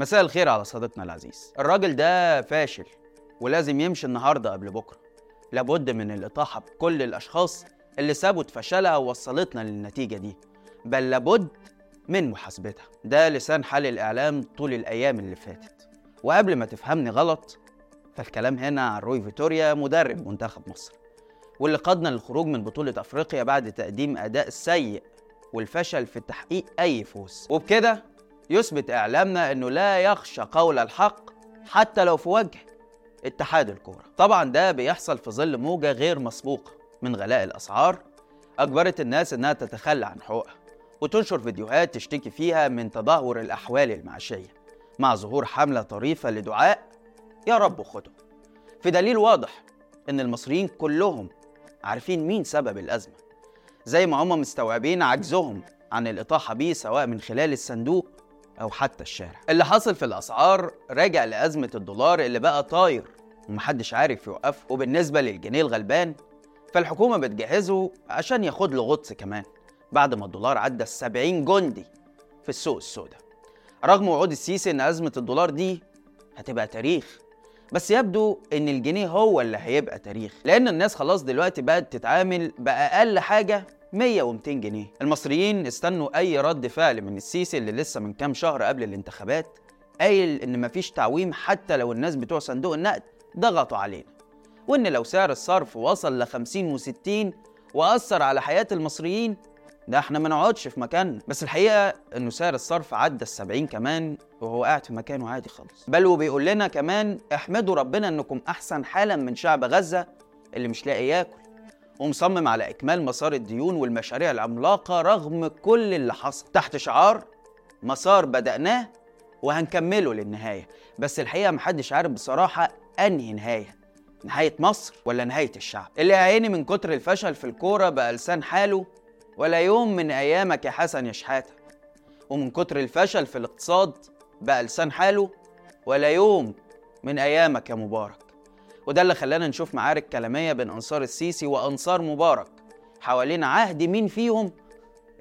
مساء الخير على صديقنا العزيز. الراجل ده فاشل ولازم يمشي النهارده قبل بكرة. لابد من الإطاحة بكل الأشخاص اللي سابت فشلها ووصلتنا للنتيجة دي بل لابد من محاسبتها. ده لسان حال الإعلام طول الأيام اللي فاتت. وقبل ما تفهمني غلط فالكلام هنا عن روي فيتوريا مدرب منتخب مصر. واللي قادنا للخروج من بطولة أفريقيا بعد تقديم أداء سيء والفشل في تحقيق أي فوز. وبكده يثبت إعلامنا أنه لا يخشى قول الحق حتى لو في وجه اتحاد الكورة. طبعا ده بيحصل في ظل موجة غير مسبوقة من غلاء الأسعار أجبرت الناس إنها تتخلى عن حقوقها وتنشر فيديوهات تشتكي فيها من تدهور الأحوال المعيشية مع ظهور حملة طريفة لدعاء يا رب خده في دليل واضح إن المصريين كلهم عارفين مين سبب الأزمة. زي ما هم مستوعبين عجزهم عن الإطاحة بيه سواء من خلال الصندوق أو حتى الشارع. اللي حصل في الأسعار راجع لأزمة الدولار اللي بقى طاير ومحدش عارف يوقفه. وبالنسبة للجنيه الغلبان فالحكومة بتجهزه عشان ياخد له غطس كمان بعد ما الدولار عدى السبعين جندي في السوق السوداء. رغم وعود السيسي إن أزمة الدولار دي هتبقى تاريخ بس يبدو إن الجنيه هو اللي هيبقى تاريخ. لأن الناس خلاص دلوقتي بقت تتعامل بأقل حاجة 100 و200 جنيه. المصريين استنوا أي رد فعل من السيسي اللي لسه من كام شهر قبل الانتخابات قايل إن مفيش تعويم حتى لو الناس بتوع صندوق النقد ضغطوا علينا وإن لو سعر الصرف وصل ل 50 و60 وأثر على حياة المصريين ده إحنا ما نقعدش في مكاننا بس الحقيقة إنه سعر الصرف عدى ال 70 كمان وهو قاعد في مكانه عادي خالص. بل وبيقول لنا كمان احمدوا ربنا إنكم أحسن حالا من شعب غزة اللي مش لاقي ياكل. ومصمم على إكمال مسار الديون والمشاريع العملاقة رغم كل اللي حصل. تحت شعار مسار بدأناه وهنكمله للنهاية. بس الحقيقة محدش عارف بصراحة أنهي نهاية. نهاية مصر ولا نهاية الشعب؟ اللي عيني من كتر الفشل في الكورة بقى لسان حاله ولا يوم من أيامك يا حسن يا شحاتة. ومن كتر الفشل في الاقتصاد بقى لسان حاله ولا يوم من أيامك يا مبارك. وده اللي خلانا نشوف معارك كلامية بين أنصار السيسي وأنصار مبارك حوالين عهد مين فيهم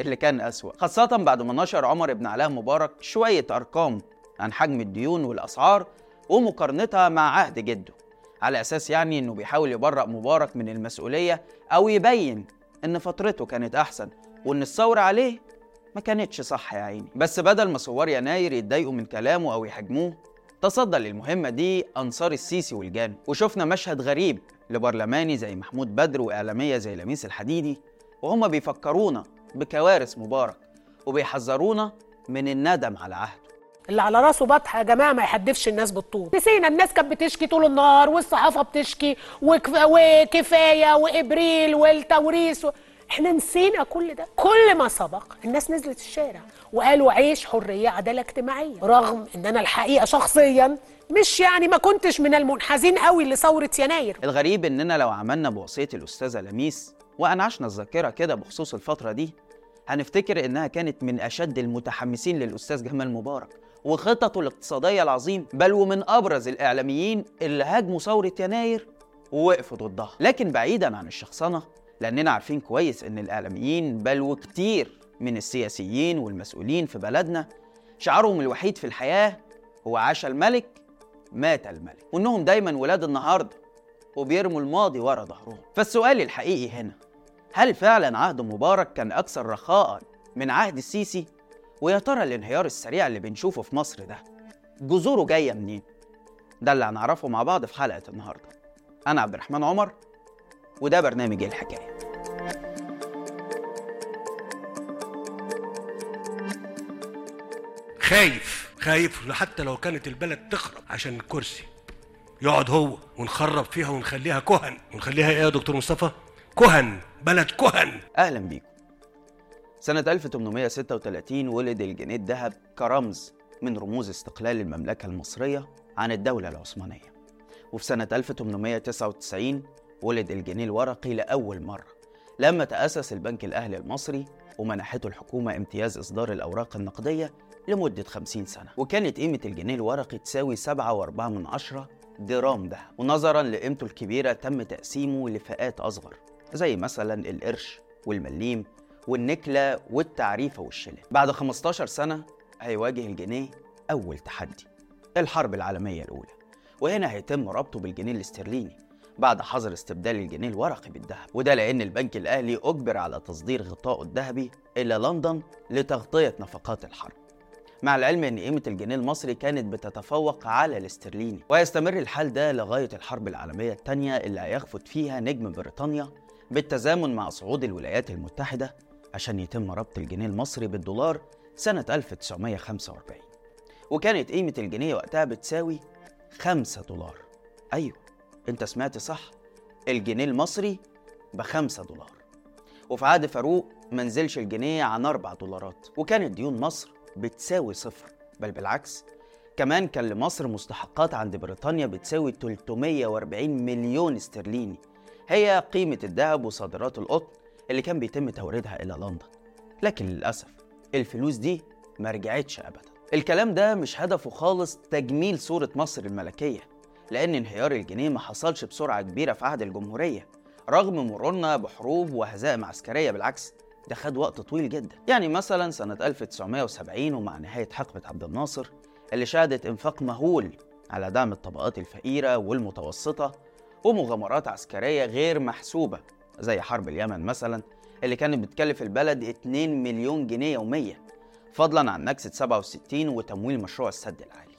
اللي كان أسوأ. خاصة بعد ما نشر عمر بن علاء مبارك شوية أرقام عن حجم الديون والأسعار ومقارنتها مع عهد جده على أساس يعني إنه بيحاول يبرأ مبارك من المسؤولية أو يبين إن فترته كانت أحسن وإن الثورة عليه ما كانتش صح يا عيني. بس بدل ما ثوار يناير يتضايقوا من كلامه أو يهاجموه تصدى للمهمة دي أنصار السيسي والجان وشفنا مشهد غريب لبرلماني زي محمود بدر وإعلامية زي لميس الحديدي وهما بيفكرونا بكوارث مبارك وبيحذرونا من الندم على عهده. اللي على راسه بطحه يا جماعة ما يحدفش الناس بالطول. نسينا الناس كانت بتشكي طول النهار والصحافة بتشكي وكف... وكفاية وإبريل والتوريث و... إحنا نسينا كل ده. كل ما سبق الناس نزلت الشارع وقالوا عيش حرية عدالة اجتماعية رغم ان أنا الحقيقة شخصيا مش يعني ما كنتش من المنحازين قوي لثوره يناير. الغريب إننا لو عملنا بوصية الأستاذة لميس وأنعشنا الذاكرة كده بخصوص الفترة دي هنفتكر إنها كانت من أشد المتحمسين للأستاذ جمال مبارك وخططه الاقتصادية العظيم بل ومن أبرز الإعلاميين اللي هاجموا ثورة يناير ووقفوا ضدها. لكن بعيدا عن الشخصنة لأننا عارفين كويس إن الإعلاميين بل وكتير من السياسيين والمسؤولين في بلدنا شعارهم الوحيد في الحياة هو عاش الملك مات الملك وإنهم دايما ولاد النهاردة وبيرموا الماضي ورا ظهرهم فالسؤال الحقيقي هنا هل فعلا عهد مبارك كان أكثر رخاء من عهد السيسي؟ ويا ترى الانهيار السريع اللي بنشوفه في مصر ده جذوره جاية منين؟ ده اللي هنعرفه مع بعض في حلقة النهاردة أنا عبد الرحمن عمر وده برنامج الحكاية. خايف خايف حتى لو كانت البلد تخرب عشان الكرسي يقعد هو ونخرب فيها ونخليها كهن. ونخليها إيه يا دكتور مصطفى؟ كهن بلد كهن. أهلا بيكم. سنة 1836 ولد الجنيه الذهب كرمز من رموز استقلال المملكة المصرية عن الدولة العثمانية. وفي سنة 1899 ولد الجنيه الورقي لأول مرة. لما تأسس البنك الأهلي المصري ومنحته الحكومة امتياز إصدار الأوراق النقدية لمدة 50 سنة. وكانت قيمة الجنيه الورقي تساوي 7.4 من عشرة درام دهب ونظرا لقيمته الكبيرة تم تقسيمه لفئات أصغر زي مثلا القرش والمليم والنكلة والتعريفة والشلن بعد 15 سنة هيواجه الجنيه أول تحدي الحرب العالمية الأولى. وهنا هيتم ربطه بالجنيه الاسترليني. بعد حظر استبدال الجنيه الورقي بالذهب. وده لأن البنك الأهلي أجبر على تصدير غطائه الذهبي إلى لندن لتغطية نفقات الحرب. مع العلم إن قيمة الجنيه المصري كانت بتتفوق على الاسترليني ويستمر الحال ده لغاية الحرب العالمية الثانية اللي هيخفت فيها نجم بريطانيا بالتزامن مع صعود الولايات المتحدة عشان يتم ربط الجنيه المصري بالدولار سنة 1945 وكانت قيمة الجنيه وقتها بتساوي 5 دولار. أيوه. انت سمعت صح الجنيه المصري بخمسة دولار. وفي عهد فاروق منزلش الجنيه عن أربع دولارات وكانت ديون مصر بتساوي صفر. بل بالعكس كمان كان لمصر مستحقات عند بريطانيا بتساوي 340 مليون استرليني. هي قيمة الذهب وصادرات القطن اللي كان بيتم توريدها إلى لندن. لكن للأسف الفلوس دي ما رجعتش أبدا. الكلام ده مش هدفه خالص تجميل صورة مصر الملكية. لأن انهيار الجنيه ما حصلش بسرعة كبيرة في عهد الجمهورية رغم مرورنا بحروب وهزائم عسكرية بالعكس. ده خد وقت طويل جدا. يعني مثلا سنة 1970 ومع نهاية حقبة عبد الناصر اللي شهدت إنفاق مهول على دعم الطبقات الفقيرة والمتوسطة ومغامرات عسكرية غير محسوبة زي حرب اليمن مثلا اللي كانت بتكلف البلد 2 مليون جنيه يوميا فضلا عن نكسة 67 وتمويل مشروع السد العالي.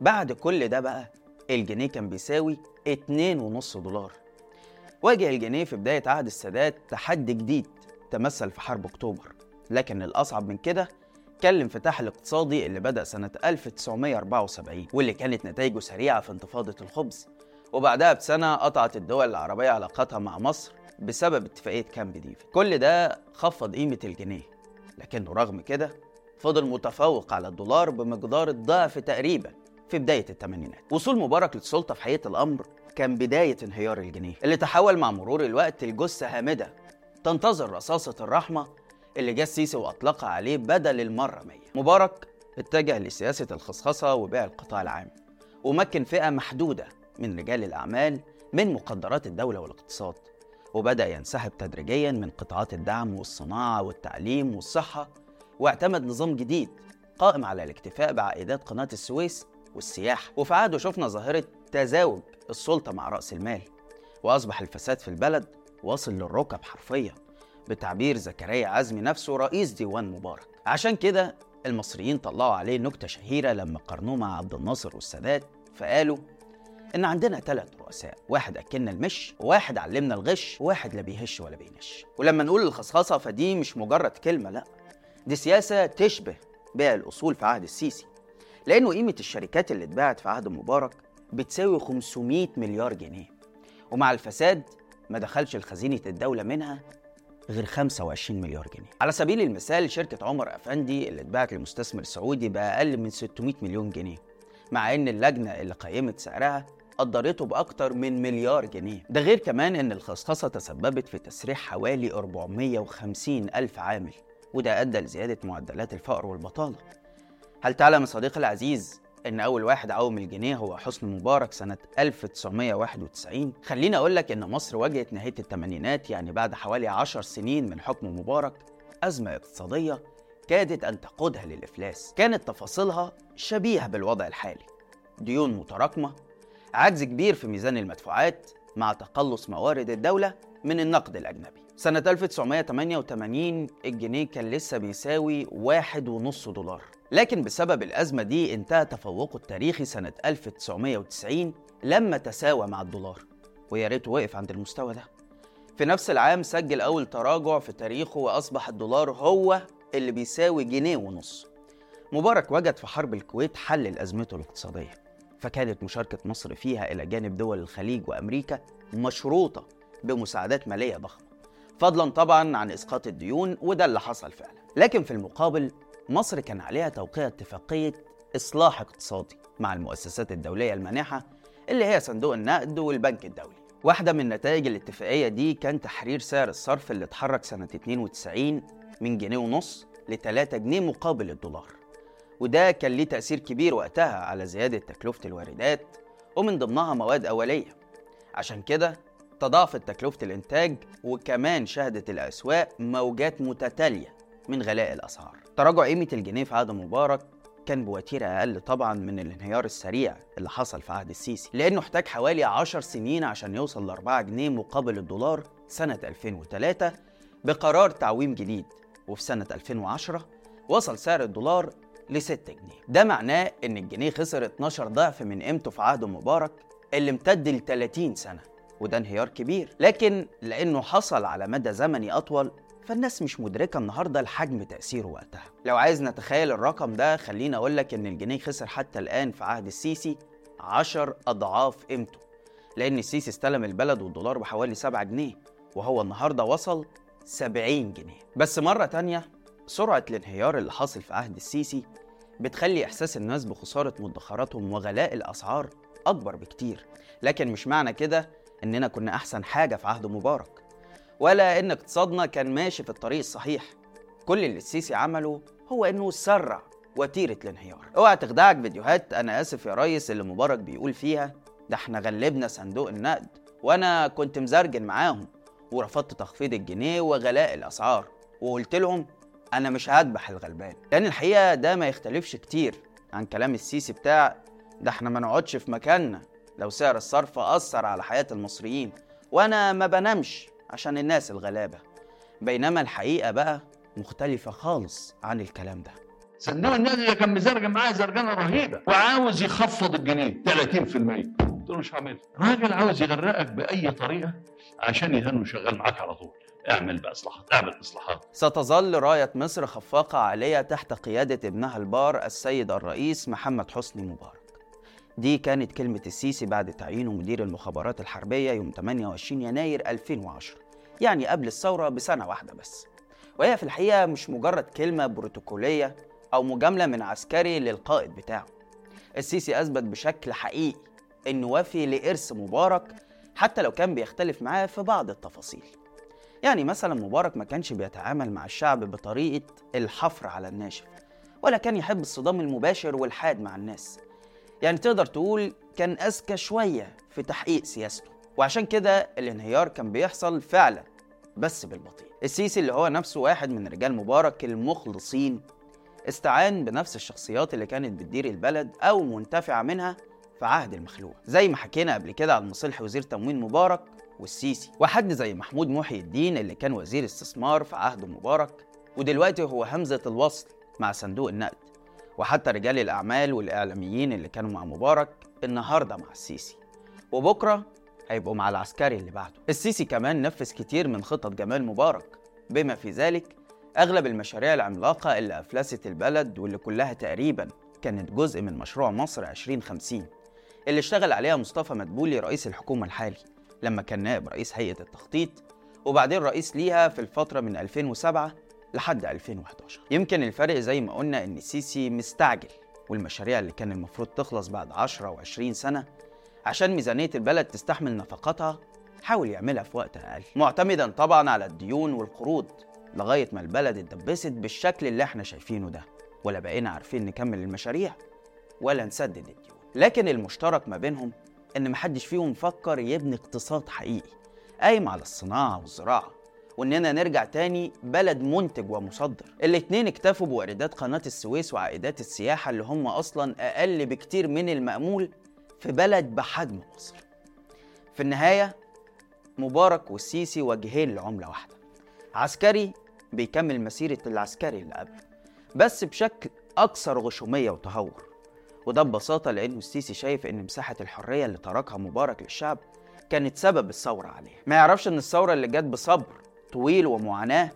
بعد كل ده بقى الجنيه كان بيساوي 2.5 دولار. واجه الجنيه في بداية عهد السادات تحدي جديد تمثل في حرب أكتوبر. لكن الأصعب من كده كان الانفتاح الاقتصادي اللي بدأ سنة 1974 واللي كانت نتائجه سريعة في انتفاضة الخبز. وبعدها بسنة قطعت الدول العربية علاقاتها مع مصر بسبب اتفاقية كامب ديفيد. كل ده خفض قيمة الجنيه. لكنه رغم كده فضل متفوق على الدولار بمقدار الضعف تقريبا. في بداية الثمانينات. وصول مبارك للسلطة في حقيقة الأمر كان بداية انهيار الجنيه اللي تحول مع مرور الوقت لجثة هامدة تنتظر رصاصة الرحمة اللي جه السيسي وأطلقها عليه بدل المرة مية مبارك اتجه لسياسة الخصخصة وبيع القطاع العام ومكن فئة محدودة من رجال الأعمال من مقدرات الدولة والاقتصاد وبدأ ينسحب تدريجيا من قطاعات الدعم والصناعة والتعليم والصحة واعتمد نظام جديد قائم على الاكتفاء بعائدات قناة السويس والسياحة. وفي عهده شفنا ظاهرة تزاوج السلطة مع رأس المال وأصبح الفساد في البلد واصل للركب حرفيا بتعبير زكريا عزمي نفسه رئيس ديوان مبارك. عشان كده المصريين طلعوا عليه نكتة شهيرة لما قارنوه مع عبد الناصر والسادات فقالوا إن عندنا ثلاث رؤساء واحد أكلنا المش وواحد علمنا الغش وواحد لا بيهش ولا بينش. ولما نقول الخصخصة فدي مش مجرد كلمة لأ دي سياسة تشبه بيع الأصول في عهد السيسي. لأنه قيمة الشركات اللي اتباعت في عهد مبارك بتساوي 500 مليار جنيه. ومع الفساد ما دخلش لخزينة الدولة منها غير 25 مليار جنيه. على سبيل المثال شركة عمر أفندي اللي اتباعت لمستثمر سعودي بأقل من 600 مليون جنيه مع إن اللجنة اللي قيمت سعرها قدرته بأكتر من مليار جنيه. ده غير كمان إن الخصخصة تسببت في تسريح حوالي 450 ألف عامل وده أدى لزيادة معدلات الفقر والبطالة. هل تعلم صديقي العزيز إن أول واحد عوم الجنيه هو حسني مبارك سنة 1991 خليني أقول لك إن مصر واجهت نهاية الثمانينات يعني بعد حوالي 10 سنين من حكم مبارك أزمة اقتصادية كادت أن تقودها للإفلاس. كانت تفاصيلها شبيهة بالوضع الحالي. ديون متراكمة عجز كبير في ميزان المدفوعات مع تقلص موارد الدولة من النقد الأجنبي. سنة 1988 الجنيه كان لسه بيساوي واحد ونص دولار. لكن بسبب الأزمة دي انتهى تفوقه التاريخي سنة 1990 لما تساوى مع الدولار. ويا ريته وقف عند المستوى ده. في نفس العام سجل أول تراجع في تاريخه وأصبح الدولار هو اللي بيساوي جنيه ونص. مبارك وجد في حرب الكويت حل لأزمته الاقتصادية. فكانت مشاركة مصر فيها إلى جانب دول الخليج وأمريكا مشروطة بمساعدات مالية ضخمة. فضلا طبعا عن إسقاط الديون وده اللي حصل فعلا. لكن في المقابل مصر كان عليها توقيع اتفاقية إصلاح اقتصادي مع المؤسسات الدولية المانحة اللي هي صندوق النقد والبنك الدولي. واحدة من نتائج الاتفاقية دي كان تحرير سعر الصرف اللي اتحرك سنة 92 من جنيه ونص ل 3 جنيه مقابل الدولار. وده كان ليه تأثير كبير وقتها على زيادة تكلفة الواردات ومن ضمنها مواد أولية. عشان كده تضاعفت تكلفة الإنتاج وكمان شهدت الأسواق موجات متتالية من غلاء الأسعار. تراجع قيمة الجنيه في عهد مبارك كان بوتيرة أقل طبعا من الانهيار السريع اللي حصل في عهد السيسي لأنه احتاج حوالي 10 سنين عشان يوصل ل 4 جنيه مقابل الدولار سنة 2003 بقرار تعويم جديد. وفي سنة 2010 وصل سعر الدولار ل 6 جنيه. ده معناه إن الجنيه خسر 12 ضعف من قيمته في عهد مبارك اللي امتد ل 30 سنة. وده انهيار كبير. لكن لأنه حصل على مدى زمني أطول فالناس مش مدركة النهاردة لحجم تأثيره وقتها. لو عايز نتخيل الرقم ده خليني أقول لك إن الجنيه خسر حتى الآن في عهد السيسي 10 أضعاف قيمته. لأن السيسي استلم البلد والدولار بحوالي 7 جنيه وهو النهاردة وصل 70 جنيه. بس مرة تانية سرعة الانهيار اللي حاصل في عهد السيسي بتخلي إحساس الناس بخسارة مدخراتهم وغلاء الأسعار أكبر بكتير. لكن مش معنى كده إننا كنا أحسن حاجة في عهد مبارك ولا إن اقتصادنا كان ماشي في الطريق الصحيح. كل اللي السيسي عمله هو إنه سرع وتيرة الانهيار. أوعى تخدعك فيديوهات أنا آسف يا ريس اللي مبارك بيقول فيها. ده إحنا غلبنا صندوق النقد وأنا كنت مزرجن معاهم ورفضت تخفيض الجنيه وغلاء الأسعار وقلت لهم أنا مش هذبح الغلبان. لأن الحقيقة ده ما يختلفش كتير عن كلام السيسي بتاع ده إحنا ما نقعدش في مكاننا. لو سعر الصرف أثر على حياة المصريين وأنا ما بنامش عشان الناس الغلابة. بينما الحقيقة بقى مختلفة خالص عن الكلام ده. صندوق النقد كان مزرجن معايا زرجنه رهيبة. وعاوز يخفض الجنيه 30% قلت له مش هعملها راجل عاوز يغرقك بأي طريقة عشان يهنه شغال معاك على طول. اعمل بقى إصلاحات اعمل إصلاحات. ستظل راية مصر خفاقة عالية تحت قيادة ابنها البار السيد الرئيس محمد حسني مبارك. دي كانت كلمة السيسي بعد تعيينه مدير المخابرات الحربية يوم 28 يناير 2010 يعني قبل الثورة بسنة واحدة بس. وهي في الحقيقة مش مجرد كلمة بروتوكولية أو مجاملة من عسكري للقائد بتاعه. السيسي أثبت بشكل حقيقي إنه وافي لإرث مبارك حتى لو كان بيختلف معاه في بعض التفاصيل. يعني مثلا مبارك ما كانش بيتعامل مع الشعب بطريقة الحفر على الناشف ولا كان يحب الصدام المباشر والحاد مع الناس. يعني تقدر تقول كان أذكى شوية في تحقيق سياسته. وعشان كده الانهيار كان بيحصل فعلا بس بالبطيء. السيسي اللي هو نفسه واحد من رجال مبارك المخلصين استعان بنفس الشخصيات اللي كانت بتدير البلد أو منتفعة منها في عهد المخلوع زي ما حكينا قبل كده عن مصلح وزير تموين مبارك والسيسي. وحد زي محمود محي الدين اللي كان وزير استثمار في عهد مبارك ودلوقتي هو همزة الوصل مع صندوق النقد. وحتى رجال الأعمال والإعلاميين اللي كانوا مع مبارك النهاردة مع السيسي. وبكرة هيبقوا مع العسكري اللي بعده. السيسي كمان نفذ كتير من خطط جمال مبارك. بما في ذلك أغلب المشاريع العملاقة اللي أفلست البلد واللي كلها تقريبا كانت جزء من مشروع مصر 2050 اللي اشتغل عليها مصطفى مدبولي رئيس الحكومة الحالي لما كان نائب رئيس هيئة التخطيط وبعدين رئيس ليها في الفترة من 2007 لحد 2011 يمكن الفرق زي ما قلنا إن السيسي مستعجل والمشاريع اللي كان المفروض تخلص بعد 10 و20 سنة عشان ميزانية البلد تستحمل نفقاتها حاول يعملها في وقت أقل. معتمدا طبعا على الديون والقروض لغاية ما البلد اتدبست بالشكل اللي إحنا شايفينه ده ولا بقينا عارفين نكمل المشاريع ولا نسدد الديون. لكن المشترك ما بينهم إن محدش فيهم فكر يبني اقتصاد حقيقي قايم على الصناعة والزراعة. وإننا نرجع تاني بلد منتج ومصدر. الاتنين اكتفوا بواردات قناة السويس وعائدات السياحة اللي هم أصلا أقل بكتير من المأمول في بلد بحجم مصر. في النهاية مبارك والسيسي وجهين لعملة واحدة. عسكري بيكمل مسيرة العسكري اللي قبله بس بشكل أكثر غشومية وتهور. وده ببساطة لأنه السيسي شايف إن مساحة الحرية اللي تركها مبارك للشعب كانت سبب الثورة عليه. ما يعرفش إن الثورة اللي جت بصبر طويل ومعاناة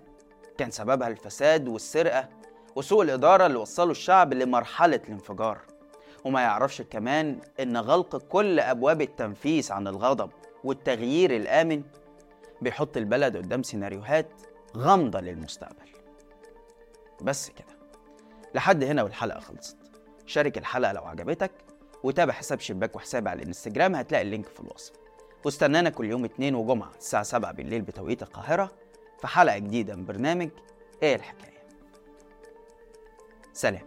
كان سببها الفساد والسرقة وسوء الإدارة اللي وصلوا الشعب لمرحلة الانفجار. وما يعرفش كمان إن غلق كل أبواب التنفيس عن الغضب والتغيير الآمن بيحط البلد قدام سيناريوهات غامضة للمستقبل. بس كده. لحد هنا والحلقة خلصت. شارك الحلقة لو عجبتك وتابع حساب شباك وحسابي على الانستجرام هتلاقي اللينك في الوصف. واستنانا كل يوم اتنين وجمعة الساعة 7 بالليل بتوقيت القاهرة. في حلقة جديدة من برنامج إيه الحكاية؟ سلام.